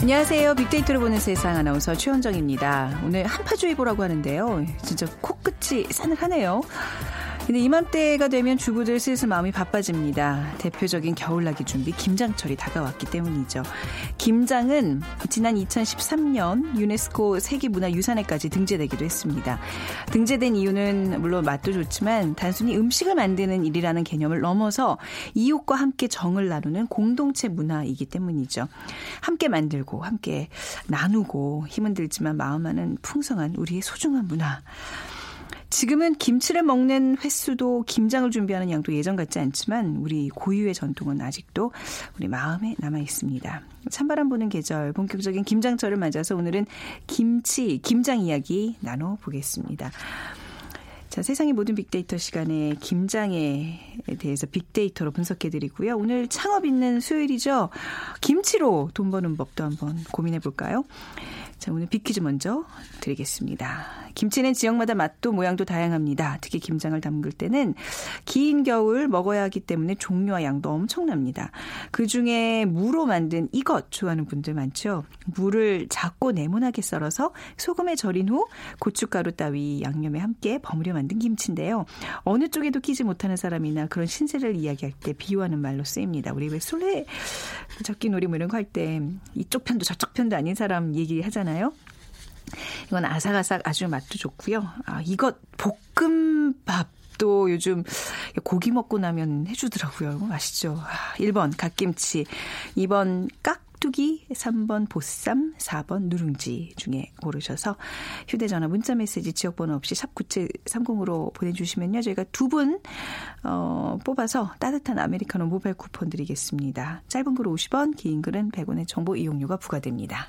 안녕하세요. 빅데이터를 보는 세상 아나운서 최원정입니다. 오늘 한파주의보라고 하는데요. 진짜 코끝이 싸늘하네요. 근데 이맘때가 되면 주부들 슬슬 마음이 바빠집니다. 대표적인 겨울나기 준비 김장철이 다가왔기 때문이죠. 김장은 지난 2013년 유네스코 세계문화유산에까지 등재되기도 했습니다. 등재된 이유는 물론 맛도 좋지만 단순히 음식을 만드는 일이라는 개념을 넘어서 이웃과 함께 정을 나누는 공동체 문화이기 때문이죠. 함께 만들고 함께 나누고 힘은 들지만 마음만은 풍성한 우리의 소중한 문화. 지금은 김치를 먹는 횟수도 김장을 준비하는 양도 예전 같지 않지만 우리 고유의 전통은 아직도 우리 마음에 남아 있습니다. 찬바람 부는 계절 본격적인 김장철을 맞아서 오늘은 김치 김장 이야기 나눠 보겠습니다. 자, 세상의 모든 빅데이터 시간에 김장에 대해서 빅데이터로 분석해 드리고요. 오늘 창업 있는 수요일이죠. 김치로 돈 버는 법도 한번 고민해 볼까요? 자, 오늘 빅퀴즈 먼저 드리겠습니다. 김치는 지역마다 맛도 모양도 다양합니다. 특히 김장을 담글 때는 긴 겨울 먹어야 하기 때문에 종류와 양도 엄청납니다. 그 중에 무로 만든 이것 좋아하는 분들 많죠. 무를 작고 네모나게 썰어서 소금에 절인 후 고춧가루 따위 양념에 함께 버무려 만든 김치인데요. 어느 쪽에도 끼지 못하는 사람이나 그런 신세를 이야기할 때 비유하는 말로 쓰입니다. 우리 왜 술래 적기 놀이 뭐 이런 거 할 때 이쪽 편도 저쪽 편도 아닌 사람 얘기하잖아요. 이건 아삭아삭 아주 맛도 좋고요. 아, 이것 볶음밥 또 요즘 고기 먹고 나면 해주더라고요. 맛있죠. 1번 갓김치, 2번 깍 깍두기, 3번 보쌈, 4번 누룽지 중에 고르셔서 휴대전화 문자메시지 지역번호 없이 샵9730으로 보내주시면요. 저희가 두분 어, 뽑아서 따뜻한 아메리카노 모바일 쿠폰 드리겠습니다. 짧은 글 50원, 긴 글은 100원의 정보 이용료가 부과됩니다.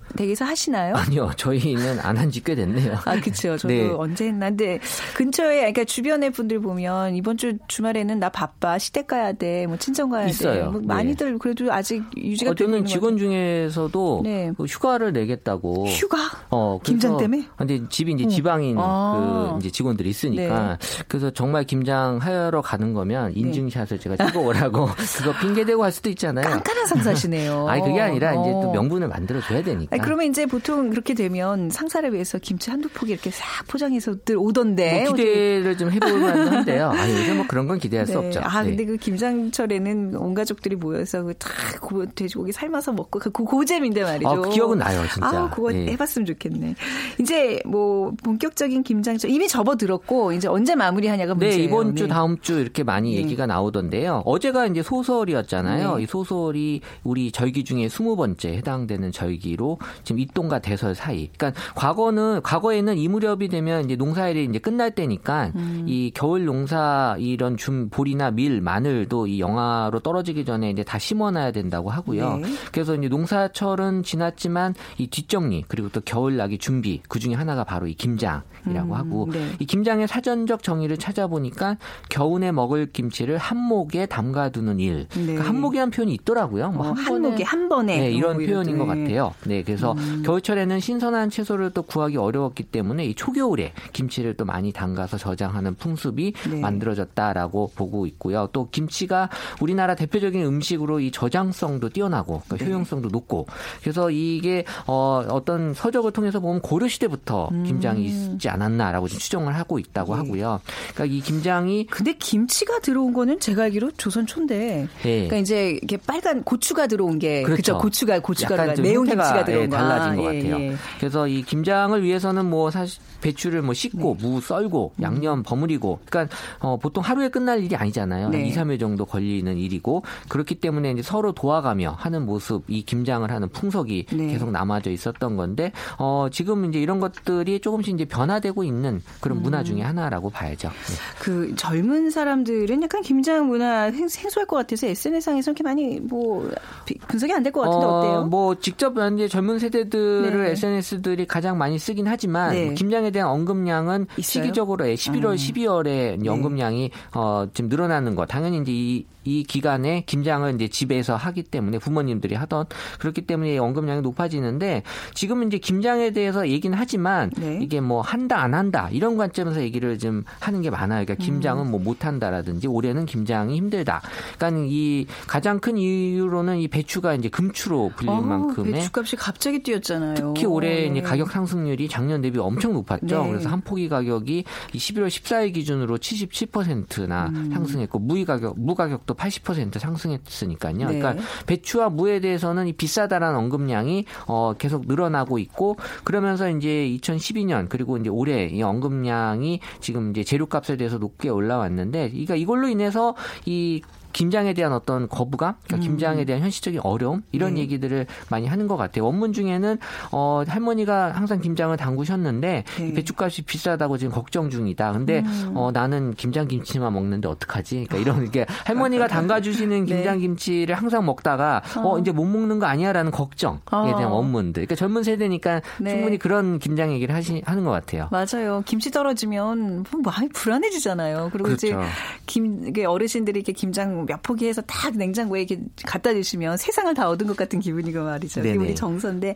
댁에서 하시나요? 아니요, 저희는 안 한 지 꽤 됐네요. 아, 그렇죠. 저도 네. 언제 했나. 근데 근처에, 그러니까 주변의 분들 보면 이번 주 주말에는 나 바빠, 시댁 가야 돼, 뭐 친정 가야 있어요. 돼. 뭐 네. 많이들 그래도 아직 유지가 되고 어쩌면 있는 직원 것 중에서도 네. 그 휴가를 내겠다고. 휴가? 어, 김장 때문에? 근데 집이 이제 어. 지방인 아. 그 이제 직원들이 있으니까 그래서 정말 김장 하러 가는 거면 인증샷을 제가 찍어오라고 그거 핑계 대고 할 수도 있잖아요. 깐깐한 상사시네요. 아니 그게 아니라 이제 또 어. 명분을 만들어 줘야 되니까. 아니, 그러면 이제 보통 그렇게 되면 상사를 위해서 김치 한두 포기 이렇게 싹 포장해서 들 오던데. 뭐 기대를 좀 해볼 만한데요. 아니 요즘 뭐 그런 건 기대할 수 네. 없죠. 아, 네. 근데 그 김장철에는 온 가족들이 모여서 그다 고- 돼지고기 삶아서 먹고 그 고- 고잼인데 말이죠. 아, 그 기억은 나요, 진짜. 아, 그거 네. 해봤으면 좋겠네. 이제 뭐 본격적인 김장철 이미 접어들었고 이제 언제 마무리하냐가 네, 문제예요. 이번 주 네. 다음 주 이렇게 많이 네. 얘기가 나오던데요. 어제가 이제 소설이었잖아요. 네. 이 소설이 우리 절기 중에 20번째 해당되는 절기로 지금 입동과 대설 사이. 그러니까 과거는 과거에는 이 무렵이 되면 이제 농사일이 이제 끝날 때니까 음. 이 겨울 농사 이런 준 보리나 밀, 마늘도 이 영하로 떨어지기 전에 이제 다 심어놔야 된다고 하고요. 네. 그래서 이제 농사철은 지났지만 이 뒷정리 그리고 또 겨울 나기 준비 그 중에 하나가 바로 이 김장이라고 음, 하고 네. 이 김장의 사전적 정의를 찾아보니까 겨우내 먹을 김치를 한목에 담가두는 일. 네. 그러니까 한목이라는 표현이 있더라고요. 뭐 어, 한 한 목에 한 번에 네, 이런 뭐 표현인 것 이러더니. 같아요. 네, 그래서 그래서 음. 겨울철에는 신선한 채소를 또 구하기 어려웠기 때문에 이 초겨울에 김치를 또 많이 담가서 저장하는 풍습이 네. 만들어졌다라고 보고 있고요. 또 김치가 우리나라 대표적인 음식으로 이 저장성도 뛰어나고 그러니까 네. 효용성도 높고 그래서 이게 어, 어떤 서적을 통해서 보면 고려 시대부터 음. 김장이 있지 않았나라고 좀 추정을 하고 있다고 예. 하고요. 그러니까 이 김장이 근데 김치가 들어온 거는 제가 알기로 조선 초인데. 예. 그러니까 이제 이렇게 빨간 고추가 들어온 게 그렇죠. 그죠 고추가 고추가 매운 김치가 들어온 예, 거 달라진 아, 것 예, 같아요. 예. 그래서 이 김장을 위해서는 뭐 사실 배추를 뭐 씻고 네. 무 썰고 음. 양념 버무리고 그러니까 어, 보통 하루에 끝날 일이 아니잖아요. 네. 한 2, 3일 정도 걸리는 일이고 그렇기 때문에 이제 서로 도와가며 하는 모습 이 김장을 하는 풍속이 네. 계속 남아져 있었던 건데 어, 지금 이제 이런 것들이 조금씩 이제 변화되고 있는 그런 음. 문화 중에 하나라고 봐야죠. 네. 그 젊은 사람들은 약간 김장 문화 생- 생소할 것 같아서 SNS상에서 이렇게 많이 뭐 비- 분석이 안 될 것 같은데 어, 때요 뭐 직접 이제 젊은 세대들을 네. SNS들이 가장 많이 쓰긴 하지만 네. 김장에 대한 언급량은 있어요? 시기적으로 11월, 아. 12월에 네. 언급량이 어 지금 늘어나는 거. 당연히 이제 이, 이 기간에 김장을 이제 집에서 하기 때문에 부모님들이 하던 그렇기 때문에 언급량이 높아지는데 지금 이제 김장에 대해서 얘기는 하지만 네. 이게 뭐 한다 안 한다 이런 관점에서 얘기를 좀 하는 게 많아요. 그러니까 김장은 음. 뭐 못 한다라든지 올해는 김장이 힘들다. 그러니까 이 가장 큰 이유로는 이 배추가 이제 금추로 불릴 어, 만큼의 배추값이 갑 자기 뛰었잖아요. 특히 올해 이제 네. 가격 상승률이 작년 대비 엄청 높았죠. 네. 그래서 한 포기 가격이 이 11월 14일 기준으로 77%나 음. 상승했고 무이 가격 무 가격도 80% 상승했으니까요. 네. 그러니까 배추와 무에 대해서는 이 비싸다라는 언급량이 어 계속 늘어나고 있고 그러면서 이제 2012년 그리고 이제 올해 이 언급량이 지금 이제 재료값에 대해서 높게 올라왔는데 그러니까 이걸로 인해서 이 김장에 대한 어떤 거부감, 그러니까 김장에 대한 현실적인 어려움 이런 음. 네. 얘기들을 많이 하는 것 같아요. 원문 중에는 어 할머니가 항상 김장을 담그셨는데 네. 이 배추값이 비싸다고 지금 걱정 중이다. 근데 음. 어 나는 김장 김치만 먹는데 어떡하지? 그러니까 이런 게 할머니가 담가주시는 네. 김장 김치를 항상 먹다가 어, 이제 못 먹는 거 아니야라는 걱정에 어. 대한 원문들. 그러니까 젊은 세대니까 네. 충분히 그런 김장 얘기를 하시 하는 것 같아요. 맞아요. 김치 떨어지면 뭐 많이 불안해지잖아요. 그리고 이제 그렇죠. 김 이게 어르신들이 이렇게 김장 몇 포기 해서 딱 냉장고에 이렇게 갖다 주시면 세상을 다 얻은 것 같은 기분이고 말이죠. 네네. 기분이 정서인데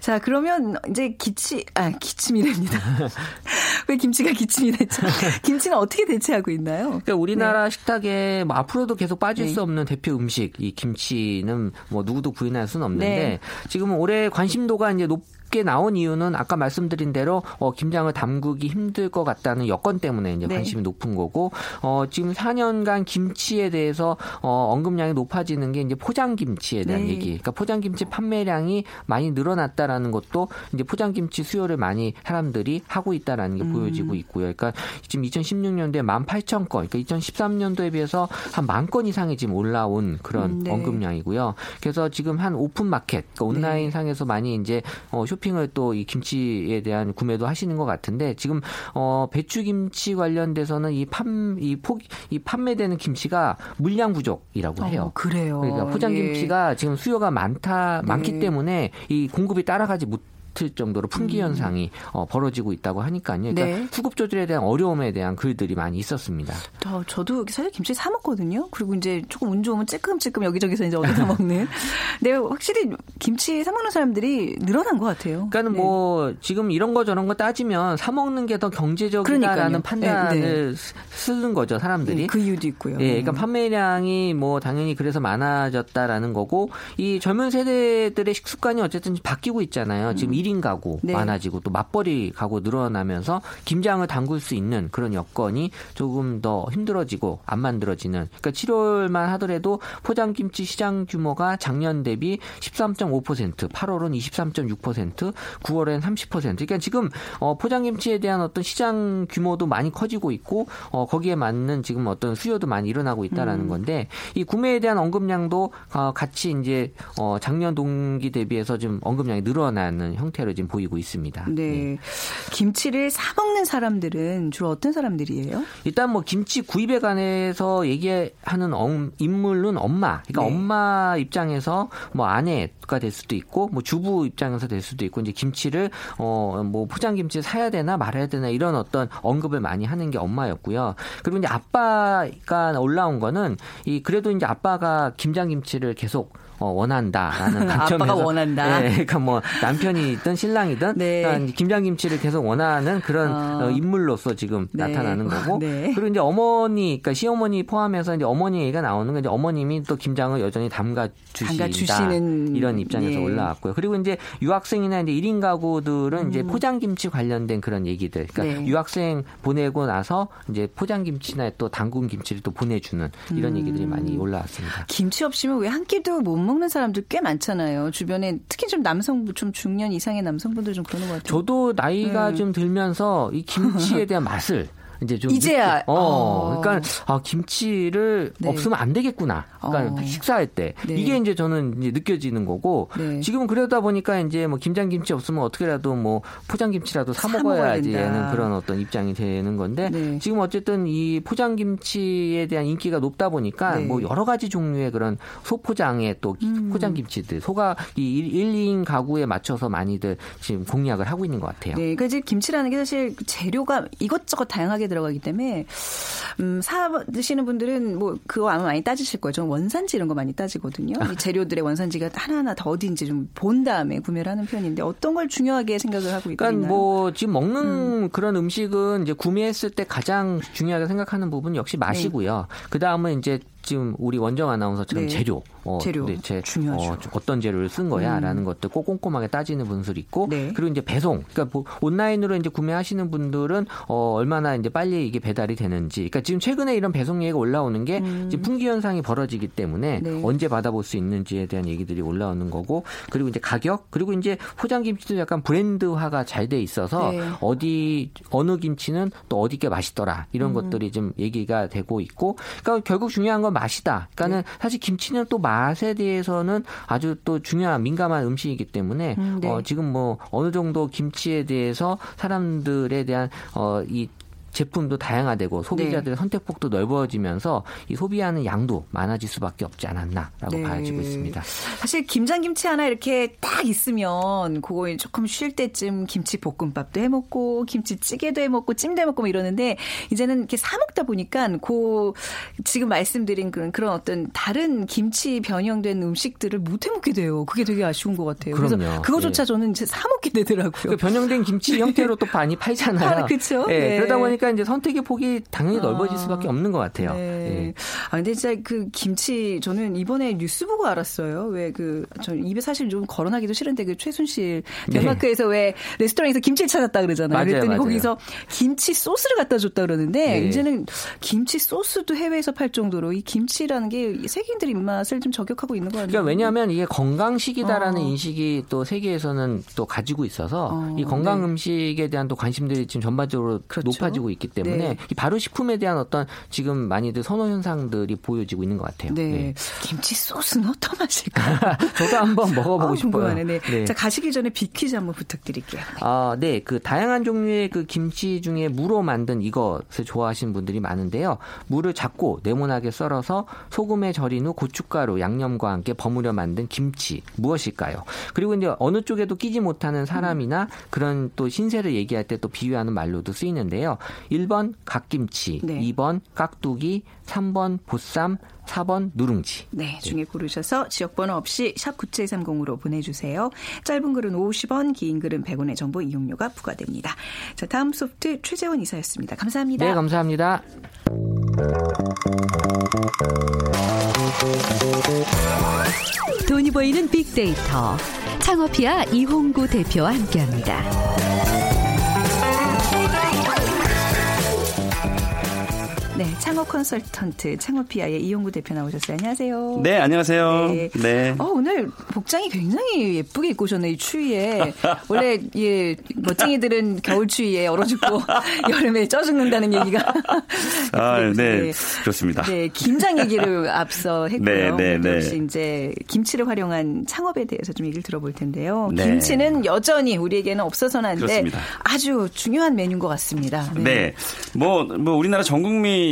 자 그러면 이제 기치 아 기침이 됩니다. 왜 김치가 기침이 됐죠? 김치는 어떻게 대체하고 있나요? 그러니까 우리나라 식탁에 뭐 앞으로도 계속 빠질 네. 수 없는 대표 음식 이 김치는 뭐 누구도 부인할 수는 없는데 네. 지금 올해 관심도가 이제 높 게 나온 이유는 아까 말씀드린 대로 어, 김장을 담그기 힘들 것 같다는 여건 때문에 이제 네. 관심이 높은 거고 어, 지금 4년간 김치에 대해서 어, 언급량이 높아지는 게 이제 포장 김치에 대한 네. 얘기. 그러니까 포장 김치 판매량이 많이 늘어났다라는 것도 이제 포장 김치 수요를 많이 사람들이 하고 있다라는 게 음. 보여지고 있고요. 그러니까 지금 2016년도에 18,000건, 그러니까 2013년도에 비해서 한 만 건 이상이 지금 올라온 그런 음, 네. 언급량이고요. 그래서 지금 한 오픈 마켓, 그러니까 온라인 네. 상에서 많이 이제 어, 쇼 핑을 또 이 김치에 대한 구매도 하시는 것 같은데 지금 어, 배추 김치 관련돼서는 이 판, 이 포, 이 판매되는 김치가 물량 부족이라고 해요. 어, 그래요. 그러니까 포장 예. 김치가 지금 수요가 많다 많기 네. 때문에 이 공급이 따라가지 못. 을 정도로 품귀 현상이 어, 벌어지고 있다고 하니까요. 그러니까 음. 네. 수급 조절에 대한 어려움에 대한 글들이 많이 있었습니다. 저, 저도 사실 김치 사 먹거든요. 그리고 이제 조금 운 좋으면 찔끔찔끔 여기저기서 이제 얻어서 먹는. 근데 확실히 김치 사 먹는 사람들이 늘어난 것 같아요. 그러니까는 네. 뭐 지금 이런 거 저런 거 따지면 사 먹는 게 더 경제적이다라는 그러니까요. 판단을 쓰- 쓰는 거죠 사람들이. 네, 그 이유도 있고요. 예, 그러니까 판매량이 뭐 당연히 그래서 많아졌다라는 거고 이 젊은 세대들의 식습관이 어쨌든 바뀌고 있잖아요. 지금 1인 가구 네. 많아지고 또 맞벌이 가구 늘어나면서 김장을 담글 수 있는 그런 여건이 조금 더 힘들어지고 안 만들어지는. 그러니까 7월만 하더라도 포장 김치 시장 규모가 작년 대비 13.5%, 8월은 23.6%, 9월엔 30%. 그러니까 지금 어, 포장 김치에 대한 어떤 시장 규모도 많이 커지고 있고 어, 거기에 맞는 지금 어떤 수요도 많이 일어나고 있다라는 건데 이 구매에 대한 언급량도 어, 같이 이제 어, 작년 동기 대비해서 좀 언급량이 늘어나는 형태 로 지금 보이고 있습니다. 네. 예. 김치를 사 먹는 사람들은 주로 어떤 사람들이에요? 일단 뭐 김치 구입에 관해서 얘기하는 엄- 인물은 엄마. 그러니까 네. 엄마 입장에서 뭐 아내가 될 수도 있고 뭐 주부 입장에서 될 수도 있고 이제 김치를 어 뭐 포장 김치 사야 되나 말아야 되나 이런 어떤 언급을 많이 하는 게 엄마였고요. 그리고 이제 아빠가 올라온 거는 이 그래도 이제 아빠가 김장 김치를 계속 어, 원한다라는 아빠가 관점에서 원한다. 예, 그러니까 뭐 남편이든 신랑이든 네. 그러니까 김장김치를 계속 원하는 그런 어. 어, 인물로서 지금 네. 나타나는 거고 네. 그리고 이제 어머니, 그러니까 시어머니 포함해서 이제 어머니 얘기가 나오는 건 이제 어머님이 또 김장을 여전히 담가 주신다 이런 입장에서 예. 올라왔고요. 그리고 이제 유학생이나 이제 1인 가구들은 이제 포장김치 관련된 그런 얘기들. 그러니까 음. 네. 유학생 보내고 나서 이제 포장김치나 또 담근 김치를 또 보내주는 이런 얘기들이 많이 올라왔습니다. 김치 없이면 왜 한 끼도 못 먹는 사람들 꽤 많잖아요. 주변에 특히 좀 남성, 좀 중년 이상의 남성분들 좀 그러는 것 같아요. 저도 나이가 네. 좀 들면서 이 김치에 대한 맛을 이제 좀 이제야, 느끼- 어, 어. 그러니까 아 김치를 네. 없으면 안 되겠구나. 그러니까 어. 식사할 때 네. 이게 이제 저는 이제 느껴지는 거고 네. 지금은 그러다 보니까 이제 뭐 김장 김치 없으면 어떻게라도 뭐 포장 김치라도 사 사 먹어야 먹어야지. 하는 그런 어떤 입장이 되는 건데 네. 지금 어쨌든 이 포장 김치에 대한 인기가 높다 보니까 네. 뭐 여러 가지 종류의 그런 소포장의 또 음. 포장 김치들 소가 이 1, 2인 가구에 맞춰서 많이들 지금 공략을 하고 있는 것 같아요. 네, 그러니까 이제 김치라는 게 사실 재료가 이것저것 다양하게 들어가기 때문에 음, 사 드시는 분들은 뭐 그거 아마 많이 따지실 거예요. 저는 원산지 이런 거 많이 따지거든요. 이 재료들의 원산지가 하나하나 다 어딘지 좀 본 다음에 구매를 하는 편인데 어떤 걸 중요하게 생각을 하고 있나요? 그러니까 뭐 지금 먹는 그런 음식은 이제 구매했을 때 가장 중요하게 생각하는 부분 역시 맛이고요. 그 다음은 이제 지금 우리 원정 아나운서처럼 네. 재료, 어, 재료. 도대체 중요하죠. 어, 어떤 재료를 쓴 거야라는 것들 꼭 꼼꼼하게 따지는 분들이 있고, 네. 그리고 이제 배송, 그러니까 뭐 온라인으로 이제 구매하시는 분들은 어, 얼마나 이제 빨리 이게 배달이 되는지, 그러니까 지금 최근에 이런 배송 얘기가 올라오는 게 지금 풍기 현상이 벌어지기 때문에 음. 네. 언제 받아볼 수 있는지에 대한 얘기들이 올라오는 거고, 그리고 이제 가격, 그리고 이제 포장 김치도 약간 브랜드화가 잘 돼 있어서 네. 어디 어느 김치는 또 어디 게 맛있더라 이런 음. 것들이 좀 얘기가 되고 있고 그러니까 결국 중요한 건 맛이다. 그러니까는 네. 사실 김치는 또 맛에 대해서는 아주 또 중요한 민감한 음식이기 때문에 음, 네. 어, 지금 뭐 어느 정도 김치에 대해서 사람들에 대한 어, 이 제품도 다양화되고 소비자들의 선택폭도 넓어지면서 이 소비하는 양도 많아질 수밖에 없지 않았나라고 네. 봐지고 있습니다. 사실 김장김치 하나 이렇게 딱 있으면 그거 조금 쉴 때쯤 김치 볶음밥도 해 먹고 김치찌개도 해 먹고 찜도 해 먹고 뭐 이러는데 이제는 이렇게 사 먹다 보니까 그 지금 말씀드린 그런 그런 어떤 다른 김치 변형된 음식들을 못 해 먹게 돼요. 그게 되게 아쉬운 것 같아요. 그래서 그럼요. 그거조차 예. 저는 이제 사 먹게 되더라고요. 그 변형된 김치 형태로 또 많이 팔잖아요. 아, 그쵸? 예, 네. 그러다 보니까 이제 선택의 폭이 당연히 넓어질 아, 수밖에 없는 것 같아요. 네. 예. 아 근데 진짜 그 김치 저는 이번에 뉴스 보고 알았어요. 왜 그 저 입에 사실 좀 거론하기도 싫은데 그 최순실 네. 덴마크에서 왜 레스토랑에서 김치를 찾았다 그러잖아요. 맞아요, 그랬더니 맞아요. 거기서 김치 소스를 갖다 줬다 그러는데 네. 이제는 김치 소스도 해외에서 팔 정도로 이 김치라는 게 세계인들 입맛을 좀 저격하고 있는 거 아니에요? 그러니까 왜냐하면 이게 건강식이다라는 어. 인식이 또 세계에서는 또 가지고 있어서 어, 이 건강 네. 음식에 대한 또 관심들이 지금 전반적으로 그렇죠. 높아지고 있기 때문에 네. 이 발효 식품에 대한 어떤 지금 많이들 선호 현상들이 보여지고 있는 것 같아요. 네. 네. 김치 소스는 어떤 맛일까? 저도 한번 먹어보고 아, 싶어요. 궁금하네. 네. 네. 자 가시기 전에 비퀴즈 한번 부탁드릴게요. 아, 네. 그 다양한 종류의 그 김치 중에 무로 만든 이것을 좋아하시는 분들이 많은데요. 무를 작고 네모나게 썰어서 소금에 절인 후 고춧가루, 양념과 함께 버무려 만든 김치 무엇일까요? 그리고 이제 어느 쪽에도 끼지 못하는 사람이나 그런 또 신세를 얘기할 때 또 비유하는 말로도 쓰이는데요. 1번 갓김치, 네. 2번 깍두기, 3번 보쌈, 4번 누룽지. 네, 중에 고르셔서 지역번호 없이 샵 9730으로 보내주세요. 짧은 글은 50원, 긴 글은 100원의 정보 이용료가 부과됩니다. 자, 다음 소프트 최재원 이사였습니다. 감사합니다. 네, 감사합니다. 돈이 보이는 빅데이터 창업이야 이홍구 대표와 함께합니다. 네, 창업 컨설턴트 창업피아의 이용구 대표 나오셨어요. 안녕하세요. 네, 안녕하세요. 네. 네. 어, 오늘 복장이 굉장히 예쁘게 입고 오셨네요, 이 추위에. 원래, 예, 멋쟁이들은 겨울 추위에 얼어 죽고 여름에 쪄 죽는다는 얘기가. 아, 네. 네. 그렇습니다. 네, 김장 얘기를 앞서 했고요. 네, 네, 네. 역시 이제 김치를 활용한 창업에 대해서 좀 얘기를 들어볼 텐데요. 네. 김치는 여전히 우리에게는 없어서는 안 돼. 그렇습니다. 아주 중요한 메뉴인 것 같습니다. 네. 뭐, 뭐, 우리나라 전 국민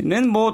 는 뭐,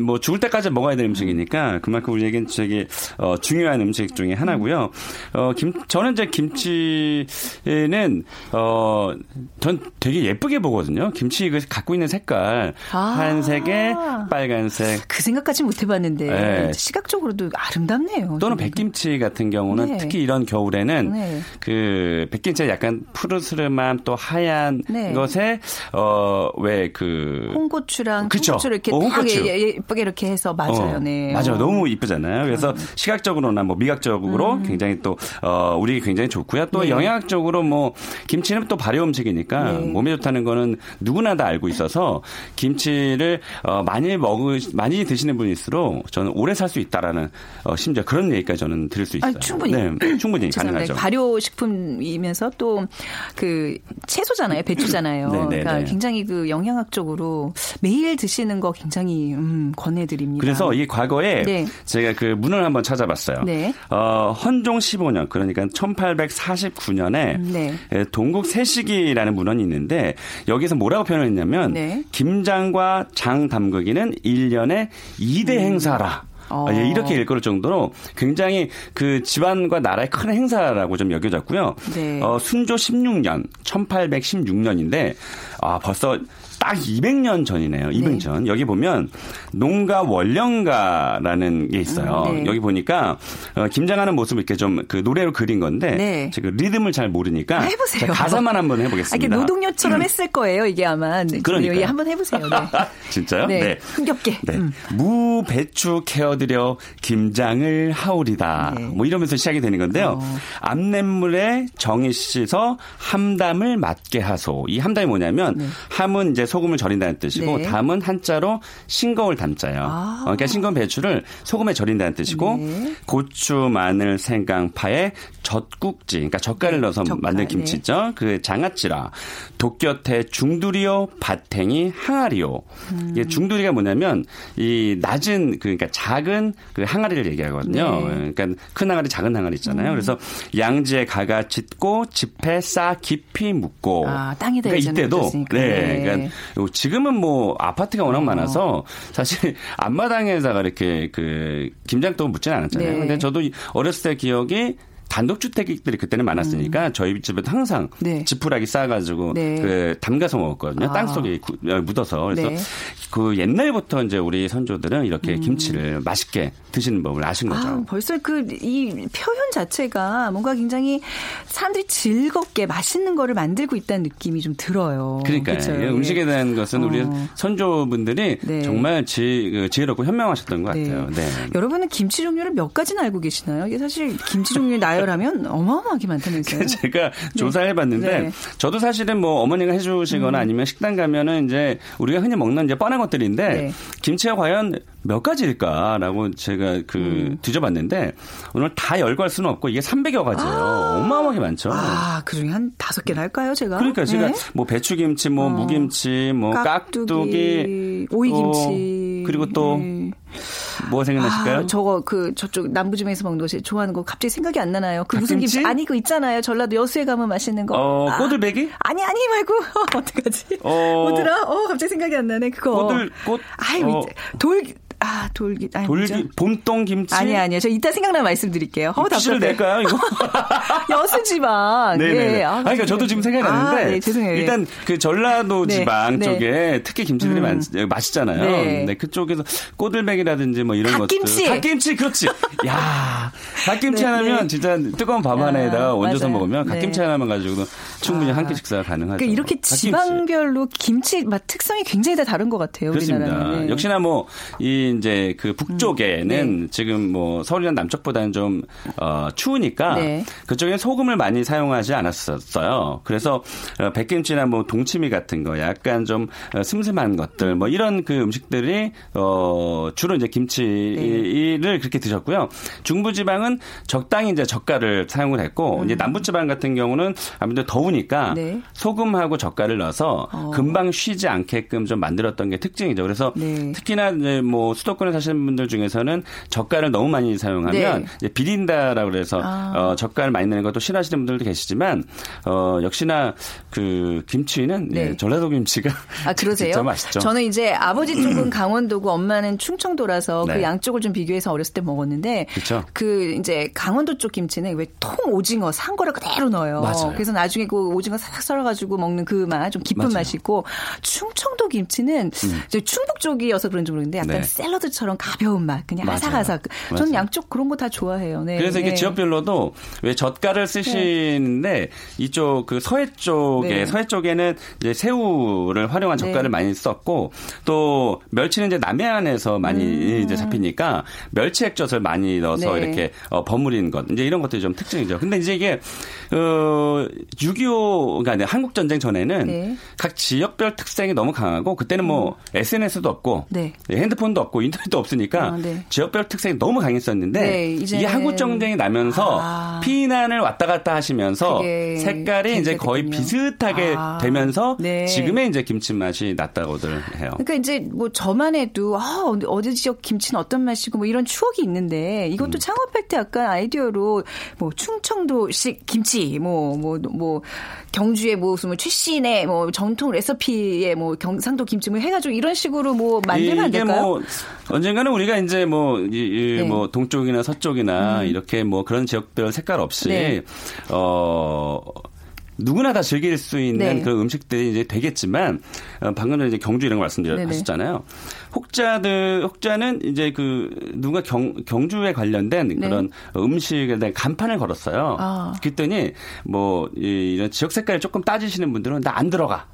뭐 죽을 때까지 먹어야 되는 음식이니까 그만큼 우리에겐 되게 어, 중요한 음식 중에 하나고요. 어, 김, 저는 이제 김치는 어, 전 되게 예쁘게 보거든요. 김치 그 갖고 있는 색깔 아. 하얀색에 빨간색 그 생각까지 못 해봤는데 네. 시각적으로도 아름답네요. 또는 좀. 백김치 같은 경우는 네. 특히 이런 겨울에는 네. 그 백김치가 약간 푸르스름함 또 하얀 네. 것에 어 왜 그 홍고추랑 그쵸. 통고추를 이렇게 어, 딱 홍고추. 예- 예쁘게 이렇게 해서 맞아요. 어, 네. 맞아요. 어. 너무 이쁘잖아요. 그래서 시각적으로나 뭐 미각적으로 굉장히 또, 어, 우리 굉장히 좋고요. 또 음. 네. 영양학적으로 뭐, 김치는 또 발효 음식이니까 네. 몸에 좋다는 거는 누구나 다 알고 있어서 김치를, 어, 많이 먹으, 많이 드시는 분일수록 저는 오래 살 수 있다라는, 어, 심지어 그런 얘기까지 저는 들을 수 있어요. 아, 충분히. 네, 충분히. 가능하죠. 발효 식품이면서 또 그 채소잖아요. 배추잖아요. 네, 네, 그러니까 네. 굉장히 그 영양학적으로 매일 드시는 거 굉장히 음, 권해드립니다. 그래서 이 과거에 네. 제가 그 문을 한번 찾아봤어요. 네. 어, 헌종 15년 그러니까 1849년에 네. 동국 세식이라는 문헌이 있는데 여기서 뭐라고 표현했냐면 네. 김장과 장 담그기는 1년에 2대 행사라. 음. 어. 예, 이렇게 일컬을 정도로 굉장히 그 집안과 나라의 큰 행사라고 좀 여겨졌고요. 네. 어, 순조 16년, 1816년인데 아, 벌써 딱 200년 전이네요. 200년 전. 여기 보면 농가 원령가라는 게 있어요. 음, 네. 여기 보니까 어, 김장하는 모습을 이렇게 좀 그 노래로 그린 건데 네. 제가 리듬을 잘 모르니까 아, 해보세요. 가사만 한번 아, 해보겠습니다. 이게 노동요처럼 했을 거예요. 이게 아마. 네, 그러니까요. 예, 한번 해보세요. 네. 진짜요? 네. 흥겹게. 네. 음. 무, 배추 캐어들여 김장을 하오리다. 네. 뭐 이러면서 시작이 되는 건데요. 어. 암냇물에 정이 씻어 함담을 맞게 하소. 이 함담이 뭐냐면 함은 이제 소금을 절인다는 뜻이고 네. 담은 한자로 싱거울 담자예요. 아. 어, 그러니까 싱거운 배추를 소금에 절인다는 뜻이고 네. 고추, 마늘, 생강, 파에 젓국지, 그러니까 젓갈을 넣어서 젓갈, 만든 네. 김치죠. 그 장아찌라, 독곁에 중두리요, 밭행이 항아리요. 음. 이게 중두리가 뭐냐면 이 낮은 그 그러니까 작은 그 항아리를 얘기하거든요. 네. 그러니까 큰 항아리, 작은 항아리 있잖아요. 그래서 양지에 가가 짙고 짚에 싸 깊이 묻고. 아, 땅에다 그러니까 예전에 이때도. 네, 네. 그러니까 지금은 뭐 아파트가 워낙 많아서 사실 앞마당에다가 이렇게 그 김장떡을 묻지는 않았잖아요. 네. 근데 저도 이 어렸을 때 기억이 단독주택들이 그때는 많았으니까 저희 집에도 항상 음. 네. 지푸라기 쌓아가지고 네. 그 담가서 먹었거든요. 아. 땅 속에 구- 어, 묻어서 그래서 네. 그 옛날부터 이제 우리 선조들은 이렇게 김치를 맛있게 드시는 법을 아신 거죠. 음. 아, 벌써 그 이 표현 자체가 뭔가 굉장히 사람들이 즐겁게 맛있는 거를 만들고 있다는 느낌이 좀 들어요. 그러니까? 요 예. 음식에 대한 것은 우리 어. 선조분들이 네. 정말 지, 그 지혜롭고 현명하셨던 것 네. 같아요. 네. 여러분은 김치 종류를 몇 가지나 알고 계시나요? 이게 사실 김치 종류를 나 열하면 어마어마하게 많다면서요. 제가 조사해봤는데 네. 저도 사실은 뭐 어머니가 해주시거나 아니면 식당 가면은 이제 우리가 흔히 먹는 이제 뻔한 것들인데 네. 김치가 과연 몇 가지일까라고 제가 그 음. 뒤져봤는데 오늘 다 열거할 수는 없고 이게 300여 가지예요. 어마어마하게 많죠. 아, 그 중에 한 다섯 개나 할까요, 제가? 그러니까 제가 네. 뭐 배추김치, 뭐 어. 무김치, 뭐 깍두기, 깍두기, 오이김치. 어, 그리고 또 네. 뭐 생각나실까요? 아, 저거 그 저쪽 남부지방에서 먹는 거 좋아하는 거 갑자기 생각이 안 나나요? 그 무슨? 김치? 아니 그 있잖아요. 전라도 여수에 가면 맛있는 거. 어, 아, 꼬들배기? 아니 아니 말고 어떡하지? 어. 뭐더라? 어 갑자기 생각이 안 나네. 그거. 꼬들 꽃 아이 어, 돌. 아 돌기 아니 돌기 뭐죠? 봄동 김치 아니 아니요. 저 이따 생각나면 말씀드릴게요. 어 답답해. 낼까요 이거? 여수 지방. 네네. 예. 아, 그러니까 저도 지금 생각이 나는데 아, 네, 죄송해요. 예. 일단 그 전라도 네, 지방 네. 쪽에 특히 김치들이 많, 맛있잖아요. 네. 네. 그쪽에서 꼬들백이라든지 뭐 이런 갓김치. 것들. 갓김치 그렇지. 야, 갓김치 네, 하나면 네. 진짜 뜨거운 밥 하나에다가 아, 얹어서. 먹으면 갓김치 네. 하나만 가지고도 충분히 아. 한끼 식사가 가능하죠. 그러니까 이렇게 갓김치. 지방별로 김치 맛 특성이 굉장히 다 다른 것 같아요. 그렇습니다. 네. 역시나 뭐 이 이제 그 북쪽에는 지금 뭐 서울이나 남쪽보다는 좀 어, 추우니까 네. 그쪽에 소금을 많이 사용하지 않았었어요. 그래서 어, 백김치나 뭐 동치미 같은 거 약간 좀 어, 슴슴한 것들 뭐 이런 그 음식들이 어 주로 이제 김치를 그렇게 드셨고요. 중부 지방은 적당히 이제 젓갈을 사용을 했고 이제 남부 지방 같은 경우는 아무래도 더우니까 네. 소금하고 젓갈을 넣어서 어. 금방 쉬지 않게끔 좀 만들었던 게 특징이죠. 그래서 네. 특히나 이제 뭐 수도권에 사시는 분들 중에서는 젓갈을 너무 많이 사용하면 네. 비린다라고 그래서 아. 어, 젓갈 많이 내는 것도 싫어하시는 분들도 계시지만 어, 역시나 그 김치는 네. 예, 전라도 김치가 아, 그러세요? 진짜 맛있죠. 저는 이제 아버지 쪽은 강원도고 엄마는 충청도라서 그 네. 양쪽을 좀 비교해서 어렸을 때 먹었는데 그쵸. 그 이제 강원도 쪽 김치는 왜 통 오징어 산 거를 그대로 넣어요. 맞아요. 그래서 나중에 그 오징어 싹 썰어가지고 먹는 그 맛 좀 깊은 맞아요. 음. 맛이고 충청도 김치는 이제 충북 쪽이어서 그런지 모르겠는데 약간 네. 샐러드처럼 가벼운 맛, 그냥 맞아요. 아삭아삭. 저는 맞아요. 양쪽 그런 거 다 좋아해요. 네. 그래서 이게 네. 지역별로도 왜 젓갈을 쓰시는데 이쪽 그 서해 쪽에 네. 서해 쪽에는 이제 새우를 활용한 젓갈을 네. 많이 썼고 또 멸치는 이제 남해안에서 많이 음. 이제 잡히니까 멸치 액젓을 많이 넣어서 네. 이렇게 어, 버무린 것 이제 이런 것들이 좀 특징이죠. 근데 이제 이게 어 6.25 그러니까 한국 전쟁 전에는 네. 각 지역별 특성이 너무 강하고 그때는 뭐 SNS도 없고 네. 핸드폰도 없고 인터넷도 없으니까 아, 네. 지역별 특성이 너무 강했었는데 네, 이제는- 이 한국 전쟁이 나면서 아. 피난을 왔다 갔다 하시면서 색깔이 이제 거의 됐군요. 비슷하게 아. 되면서 네. 지금의 이제 김치 맛이 났다고들 해요. 그러니까 이제 뭐 저만 해도 아, 어디- 지역 김치는 어떤 맛이고 뭐 이런 추억이 있는데 이것도 음. 창업할 때 약간 아이디어로 뭐 충청도식 김치 뭐 뭐 뭐 경주의 뭐 무슨 뭐 출신의 뭐 전통 레시피의 뭐 경상도 김치 뭐 해가지고 이런 식으로 뭐 만들면 안 될까요? 뭐 언젠가는 우리가 이제 뭐, 이, 이 네. 음. 뭐 동쪽이나 서쪽이나 이렇게 뭐 그런 지역별 색깔 없이 네. 어 누구나 다 즐길 수 있는 네. 그 음식들이 이제 되겠지만 어, 방금 전에 이제 경주 이런 거. 말씀드렸잖아요. 혹자들 혹자는 이제 그 누가 경, 경주에 관련된 네. 그런 음식에 대한 간판을 걸었어요. 아. 그랬더니 뭐 이- 이런 지역 색깔을 조금 따지시는 분들은 나 안 들어가.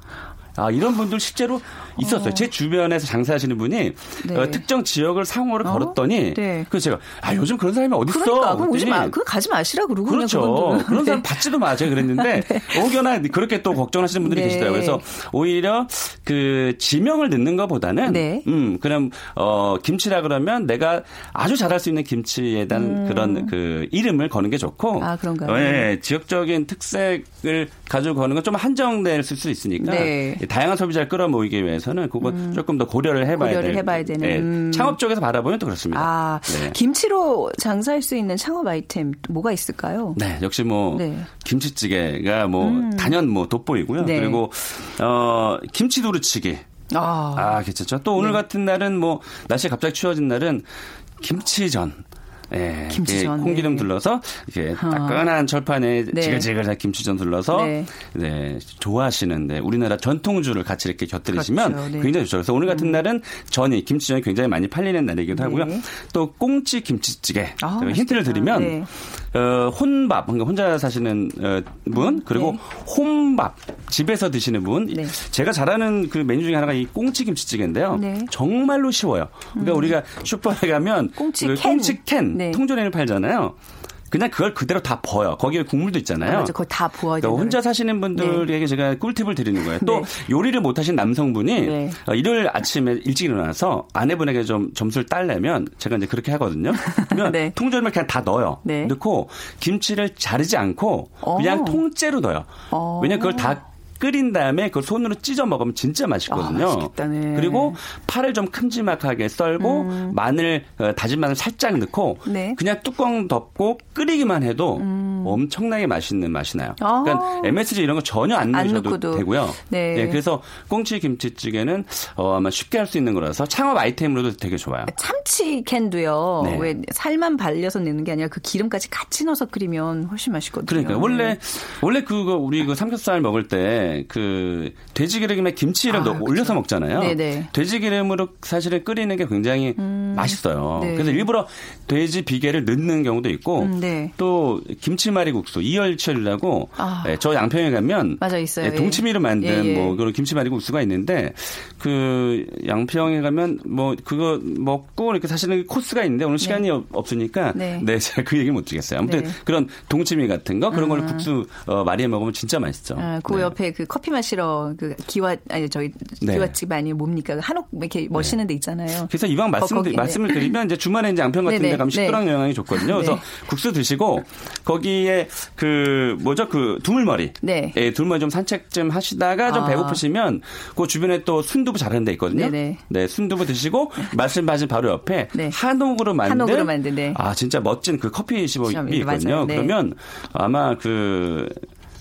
아, 이런 분들 실제로 있었어요. 제 주변에서 장사하시는 분이 네. 어, 특정 지역을 상호를 어? 걸었더니 네. 그래서 제가 아, 요즘 그런 사람이 어디 있어? 그러니까 그럼 오지 마, 그거 가지 마시라 그러고 그렇죠. 그런 사람 네. 받지도 마. 제가 그랬는데 혹여나 그렇게 또 걱정하시는 분들이 네. 계시더라고요. 그래서 오히려 그 지명을 넣는 것보다는 네. 음, 그럼 어 김치라 그러면 내가 아주 잘할 수 있는 김치에 대한 그런 그 이름을 거는 게 좋고 음. 아, 그런가요? 어, 예, 지역적인 특색을 가지고 거는 건 좀 한정될 수 있으니까 네. 다양한 소비자를 끌어모이기 위해서는 그거 조금 더 고려를 해봐야 고려를 될- 해봐야 되는. 예, 음. 창업 쪽에서 바라보면 또 그렇습니다. 아, 네. 김치로 장사할 수 있는 창업 아이템 또 뭐가 있을까요? 네, 역시 뭐 네. 김치찌개가 뭐 단연 뭐 돋보이고요. 네. 그리고 어 김치 두루치기. 아, 아, 괜찮죠. 또 오늘 네. 같은 날은 뭐 날씨 가 갑자기 추워진 날은 김치전. 예, 김치전, 이렇게 콩기름 네. 둘러서 이렇게 따끈한 철판에 네. 지글지글한 김치전 둘러서 네. 네. 좋아하시는데 우리나라 전통주를 같이 이렇게 곁들이시면 그렇죠. 네. 굉장히 좋죠. 그래서 오늘 같은 날은 전이 김치전이 굉장히 많이 팔리는 날이기도 하고요. 네. 또 꽁치 김치찌개 아, 힌트를. 드리면 네. 어, 혼밥, 그러니까 혼자 사시는 어, 분, 그리고 네. 혼밥, 집에서 드시는 분. 네. 제가 잘하는 그 메뉴 중에 하나가 이 꽁치 김치찌개인데요. 네. 음. 정말로 쉬워요. 그러니까 우리가 슈퍼에 가면 꽁치 그 캔. 꽁치 캔 네. 통조림을 팔잖아요. 그냥 그걸 그대로 다 부어요. 거기에 국물도 있잖아요. 아, 맞아. 그거 다 부어야 그러니까 되는 혼자 사시는 분들에게 제가 꿀팁을 드리는 거예요. 또 네. 요리를 못하신 남성분이 네. 어, 일요일 아침에 일찍 일어나서 아내분에게 좀 점수를 따려면 제가 이제 그렇게 하거든요. 그러면 네. 통조림을 그냥 다 넣어요. 네. 넣고 김치를 자르지 않고 그냥 어. 통째로 넣어요. 어. 왜냐면 그걸 다 끓인 다음에 그걸 손으로 찢어 먹으면 진짜 맛있거든요. 아, 맛있겠다, 네. 그리고 파를 좀 큼지막하게 썰고 마늘 어, 다진 마늘 살짝 넣고 음. 네. 그냥 뚜껑 덮고 끓이기만 해도 엄청나게 맛있는 맛이 나요. 아. 그러니까 MSG 이런 거 전혀 안 안 넣으셔도 넣고도. 되고요. 네. 예, 그래서 꽁치 김치찌개는 어, 아마 쉽게 할 수 있는 거라서 창업 아이템으로도 되게 좋아요. 참치 캔도요. 네. 왜 살만 발려서 넣는 게 아니라 그 기름까지 같이 넣어서 끓이면 훨씬 맛있거든요. 그러니까 원래 원래 그거 우리 그 삼겹살 먹을 때그 돼지 기름에 김치를 아, 넣어 그쵸. 올려서 먹잖아요. 네네. 돼지 기름으로 사실은 끓이는 게 굉장히 맛있어요. 네. 그래서 일부러 돼지 비계를 넣는 경우도 있고 음, 네. 또 김치말이 국수 이열철이라고 아. 예, 저 양평에 가면 맞아, 있어요. 예, 예. 동치미로 만든 예, 예. 뭐 그런 김치말이 국수가 있는데 그 양평에 가면 뭐 그거 먹고 이렇게 사실은 코스가 있는데 오늘 시간이 없- 없으니까 네. 네. 제가 그 얘기 못 드리겠어요. 아무튼 네. 그런 동치미 같은 거 그런 걸 국수 어, 말이해 먹으면 진짜 맛있죠. 아, 그 네. 옆에 그 커피 마시러 그 기와 아니 저희 네. 기와집 아니 뭡니까 그 한옥 이렇게 멋있는 데 있잖아요. 그래서 이왕 말씀 거기. 말씀을 드리면 이제 주말에 이제 양평 같은 네네. 데 가면 네. 식도락 영양이 좋거든요. 그래서 네. 국수 드시고 거기에 그 뭐죠? 그 두물머리. 네. 예, 두물머리 좀 산책 좀 하시다가 좀 아. 배고프시면 그 주변에 또 순두부 잘하는 데 있거든요. 네네. 네, 순두부 드시고 말씀하신 바로 옆에 네. 한옥으로 만든 한옥으로 만든, 네. 아, 진짜 멋진 그 커피 숍이 있거든요. 네. 그러면 아마 그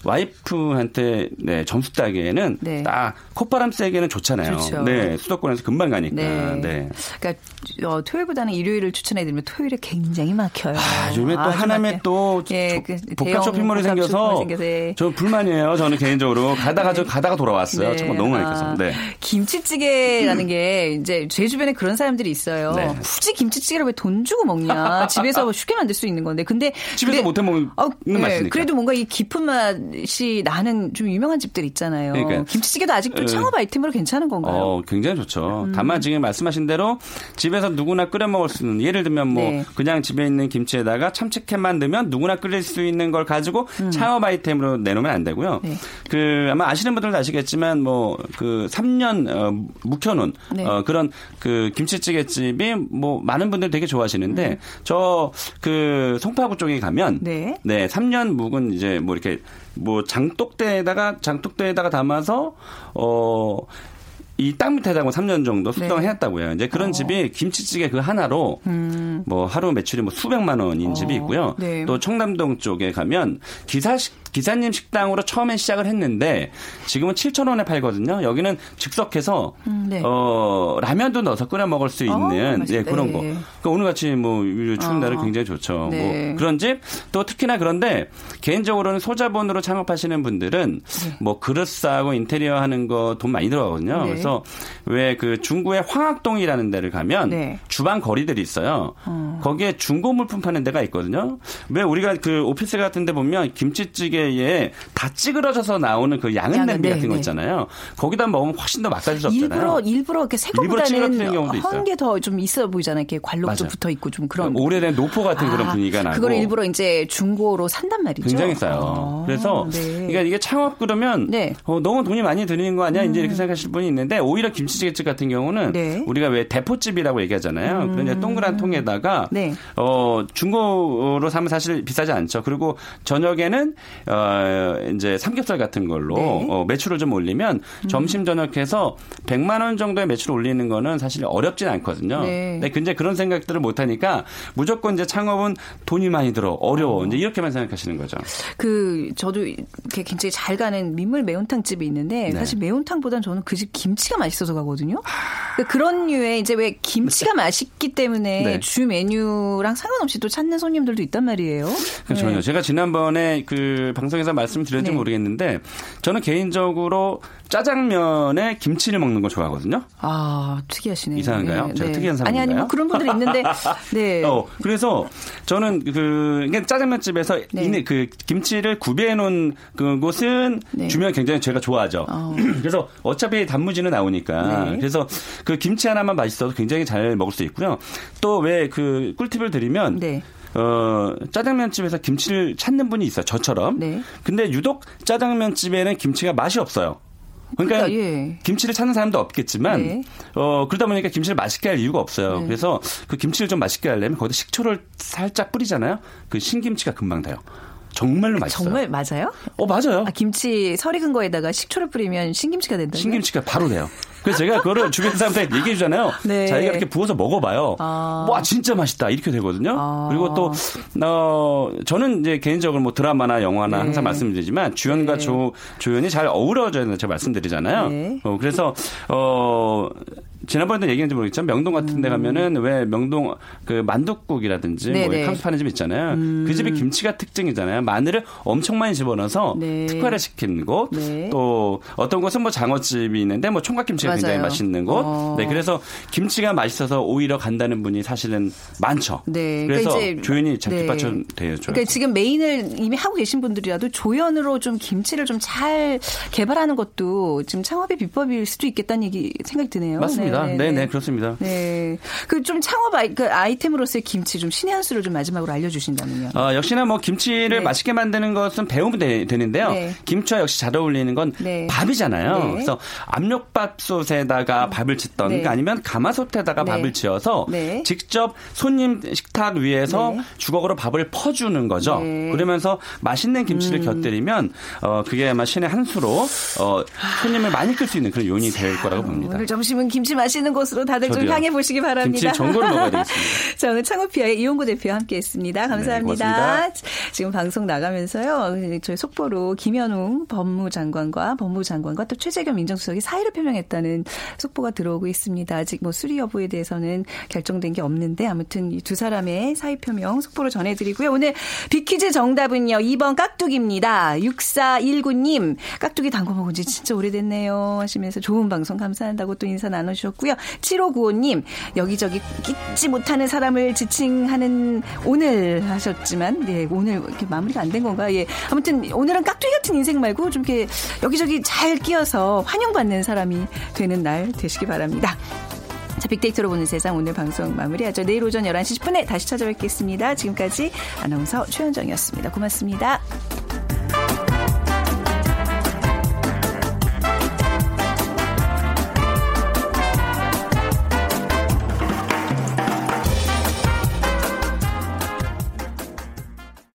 와이프한테 네, 점수 따기에는 네. 딱 콧바람 쐬기에는 좋잖아요. 좋죠. 네, 수도권에서 금방 가니까. 네. 네. 그러니까 어, 토요일보다는 일요일을 추천해드리면 토요일에 굉장히 막혀요. 아, 요즘에 또 아주 하남에 막혀요. 또 예, 조- 그 복합 쇼핑몰이 복합 생겨서 생겨서, 예. 저 불만이에요. 저는 개인적으로 가다가 저 가다가 돌아왔어요. 네. 정말 너무 많이 아, 커서. 네. 김치찌개라는 게 이제 제 주변에 그런 사람들이 있어요. 네. 굳이 김치찌개를 왜 돈 주고 먹냐? 집에서 쉽게 만들 수 있는 건데. 근데 집에서 못해 먹는 어, 네, 맛이니까. 그래도 뭔가 이 깊은 맛이 나는 좀 유명한 집들 있잖아요. 그러니까. 김치찌개도 아직도 어. 창업 아이템으로 괜찮은 건가요? 어, 굉장히 좋죠. 음. 다만 지금 말씀하신 대로 집에서 누구나 끓여 먹을 수 있는 예를 들면 뭐 네. 그냥 집에 있는 김치에다가 참치캔만 넣으면 누구나 끓일 수 있는 걸 가지고 창업 아이템으로 내놓으면 안 되고요. 음. 네. 그 아마 아시는 분들도 아시겠지만 뭐 그 3년 어, 묵혀놓은 네. 어, 그런 그 김치찌개 집이 뭐 많은 분들 되게 좋아하시는데 저그 송파구 쪽에 가면 네. 네, 3년 묵은 이제 뭐 이렇게 뭐 장독대에다가 장독대에다가 담아서 어. 이땅 밑에다가 3년 정도 네. 해놨다고요. 이제 그런 집이 김치찌개 그 하나로 뭐 하루 매출이 뭐 수백만 원인 집이 있고요. 네. 또 청담동 쪽에 가면 기사 기사님 식당으로 처음에 시작을 했는데 지금은 7천 원에 팔거든요. 여기는 즉석해서 음, 네. 어 라면도 넣어서 끓여 먹을 수 있는 맛있다. 예, 그런 거. 예. 그러니까 오늘 같이 뭐 추운 날은 아. 굉장히 좋죠. 네. 뭐 그런 집 또 특히나 그런데 개인적으로는 소자본으로 창업하시는 분들은 뭐 그릇 싸고 인테리어 하는 거 돈 많이 들어가거든요. 네. 그래서 왜 그 중구의 황학동이라는 데를 가면 네. 주방 거리들이 있어요. 어. 거기에 중고 물품 파는 데가 있거든요. 왜 우리가 그 오피스 같은 데 보면 김치찌개 에 다 찌그러져서 나오는 그 양은 양은, 냄비 네, 같은 거 네. 있잖아요. 거기다 먹으면 훨씬 더 맛깔스럽잖아요. 일부러 일부러 이렇게 새거보다는 경우도 있어요. 헌게더 좀 있어 보이잖아요. 이렇게 관록도 맞아요. 붙어 있고 좀 그런 오래된 노포 같은 그런 아, 분위기가 나고 그걸 일부러 이제 중고로 산단 말이죠. 굉장히 싸요. 아, 그래서 네. 그러니까 이게 창업 그러면 네. 음. 어, 너무 돈이 많이 드는 거 아니야? 이제 이렇게 생각하실 분이 있는데 오히려 김치찌개집 같은 경우는 네. 우리가 왜 대포집이라고 얘기하잖아요. 그런 이제 동그란 통에다가 네. 어, 중고로 사면 사실 비싸지 않죠. 그리고 저녁에는 어, 이제 삼겹살 같은 걸로 네. 어, 매출을 좀 올리면 점심 저녁해서 100만 원 정도의 매출을 올리는 거는 사실 어렵진 않거든요. 네. 근데 굉장히 그런 생각들을 못 하니까 무조건 이제 창업은 돈이 많이 들어 어려워. 이제 이렇게만 생각하시는 거죠. 그 저도 이렇게 굉장히 잘 가는 민물 매운탕 집이 있는데 네. 사실 매운탕보다는 저는 그 집 김치가 맛있어서 가거든요. 그런류의 이제 왜 김치가 맛있기 때문에 네. 주 메뉴랑 상관없이 또 찾는 손님들도 있단 말이에요. 그 전혀. 제가 지난번에 그 방송에서 말씀드렸는지 네. 모르겠는데 저는 개인적으로 짜장면에 김치를 먹는 걸 좋아하거든요. 아 특이하시네요. 이상한가요? 제가 특이한 아니 아니 뭐? 그런 분들 있는데 네. 어, 그래서 저는 그 이게 짜장면 집에서 네. 이그 김치를 구비해 놓은 그 곳은 네. 주면 굉장히 제가 좋아하죠. 어. 그래서 어차피 단무지는 나오니까 네. 그래서 그 김치 하나만 맛있어도 굉장히 잘 먹을 수 있고요. 또 왜 그 꿀팁을 드리면 네. 어, 짜장면집에서 김치를 찾는 분이 있어요. 저처럼. 네. 근데 유독 짜장면집에는 김치가 맛이 없어요. 그러니까 그러니까, 예. 김치를 찾는 사람도 없겠지만 네. 어 그러다 보니까 김치를 맛있게 할 이유가 없어요. 네. 그래서 그 김치를 좀 맛있게 하려면 거기다 식초를 살짝 뿌리잖아요. 그 신김치가 금방 돼요. 정말로 맛있어요. 정말 맞아요? 어 맞아요. 아, 김치 설 익은 거에다가 식초를 뿌리면 신김치가 된다고요? 신김치가 바로 돼요. 그래서 제가 그거를 주변 사람들한테 얘기해 주잖아요. 네. 자기가 이렇게 부어서 먹어봐요. 아. 와 진짜 맛있다 이렇게 되거든요. 아. 그리고 또 어, 저는 이제 개인적으로 뭐 드라마나 영화나 네. 항상 말씀드리지만 주연과 네. 조 조연이 잘 어우러져야 된다 제가 말씀드리잖아요. 네. 어, 그래서 어. 지난번에도 얘기했는지 모르겠지만 명동 같은 데 가면은 왜 명동 그 만둣국이라든지 뭐 음. 네네. 음. 캉스 파는 집 있잖아요. 그 집이 김치가 특징이잖아요. 마늘을 엄청 많이 집어넣어서 네. 특화를 시킨 곳. 네. 또 어떤 곳은 뭐 장어집이 있는데 뭐 총각김치가 굉장히 맞아요. 맛있는 곳. 어. 네, 그래서 김치가 맛있어서 오히려 간다는 분이 사실은 많죠. 네, 그래서 그러니까 조연이 잘 네. 뒷받쳐돼요. 그러니까 지금 메인을 이미 하고 계신 분들이라도 조연으로 좀 김치를 좀 잘 개발하는 것도 지금 창업의 비법일 수도 있겠다는 얘기 생각이 드네요. 맞습니다. 맞습니다. 네, 네, 그렇습니다. 네. 그 좀 창업 아이, 그 아이템으로서의 김치 좀 신의 한 수를 좀 마지막으로 알려주신다면요. 어, 역시나 뭐 김치를 네. 맛있게 만드는 것은 배우면 되, 는데요 네. 김치와 역시 잘 어울리는 건 네. 밥이잖아요. 네. 그래서 압력밥솥에다가 밥을 짓던가 네. 아니면 가마솥에다가 네. 밥을 지어서 네. 직접 손님 식탁 위에서 네. 주걱으로 밥을 퍼주는 거죠. 네. 그러면서 맛있는 김치를 음. 곁들이면 어, 그게 아마 신의 한 수로 어, 손님을 많이 끌 수 있는 그런 요인이 될 거라고 봅니다. 오늘 점심은 김치 맛 있는 곳으로 다들 좀 저도요. 향해 보시기 바랍니다. 김치 전골을 먹어야 되겠습니다. 자, 오늘 창업피아의 이용구 대표와 함께 했습니다. 감사합니다. 네. 지금 방송 나가면서요. 저희 속보로 김현웅 법무장관과 법무장관과 또 최재겸 민정수석이 사의를 표명했다는 속보가 들어오고 있습니다. 아직 뭐 수리 여부에 대해서는 결정된 게 없는데 아무튼 이 두 사람의 사의 표명 속보로 전해드리고요. 오늘 비퀴즈 정답은요. 2번 깍두기입니다. 6419님 깍두기 담궈 먹은 지 진짜 오래됐네요 하시면서 좋은 방송 감사한다고 또 인사 나누셨고 요. 7595님 여기저기 끼지 못하는 사람을 지칭하는 오늘 하셨지만 네 오늘 이렇게 마무리가 안 된 건가 예 아무튼 오늘은 깍두기 같은 인생 말고 좀 이렇게 여기저기 잘 끼어서 환영받는 사람이 되는 날 되시기 바랍니다. 자, 빅데이터로 보는 세상 오늘 방송 마무리하죠. 내일 오전 11시 10분에 다시 찾아뵙겠습니다. 지금까지 아나운서 최현정이었습니다. 고맙습니다.